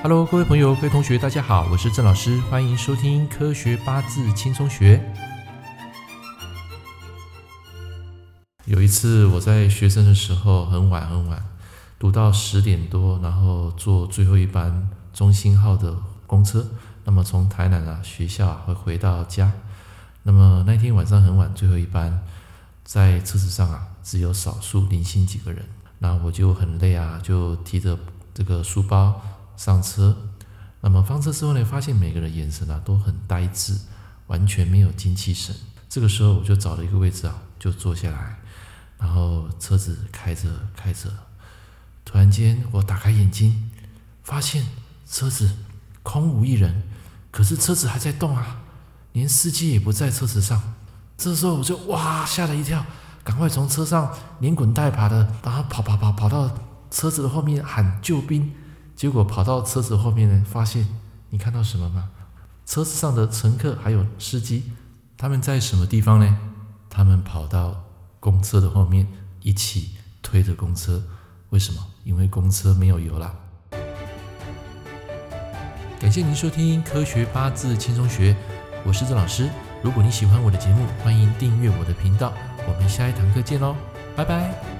Hello，各位朋友、各位同学，大家好，我是郑老师，欢迎收听《科学八字轻松学》。有一次我在学生的时候，很晚很晚，读到十点多，然后坐最后一班中兴号的公车，那么从台南啊学校啊会回到家。那么那天晚上很晚，最后一班，在车子上啊，只有少数零星几个人，那我就很累啊，就提着这个书包。上车，那么上车之后呢，发现每个人眼神啊都很呆滞，完全没有精气神。这个时候我就找了一个位置啊，就坐下来，然后车子开着开着，突然间我打开眼睛，发现车子空无一人，可是车子还在动啊，连司机也不在车子上。这时候我就哇吓了一跳，赶快从车上连滚带爬的，然后跑跑跑跑到车子的后面喊救兵。结果跑到车子后面呢，发现你看到什么吗？车子上的乘客还有司机，他们在什么地方呢？他们跑到公车的后面，一起推着公车。为什么？因为公车没有油了。感谢您收听《科学八字轻松学》，我是郑老师。如果你喜欢我的节目，欢迎订阅我的频道。我们下一堂课见喽，拜拜。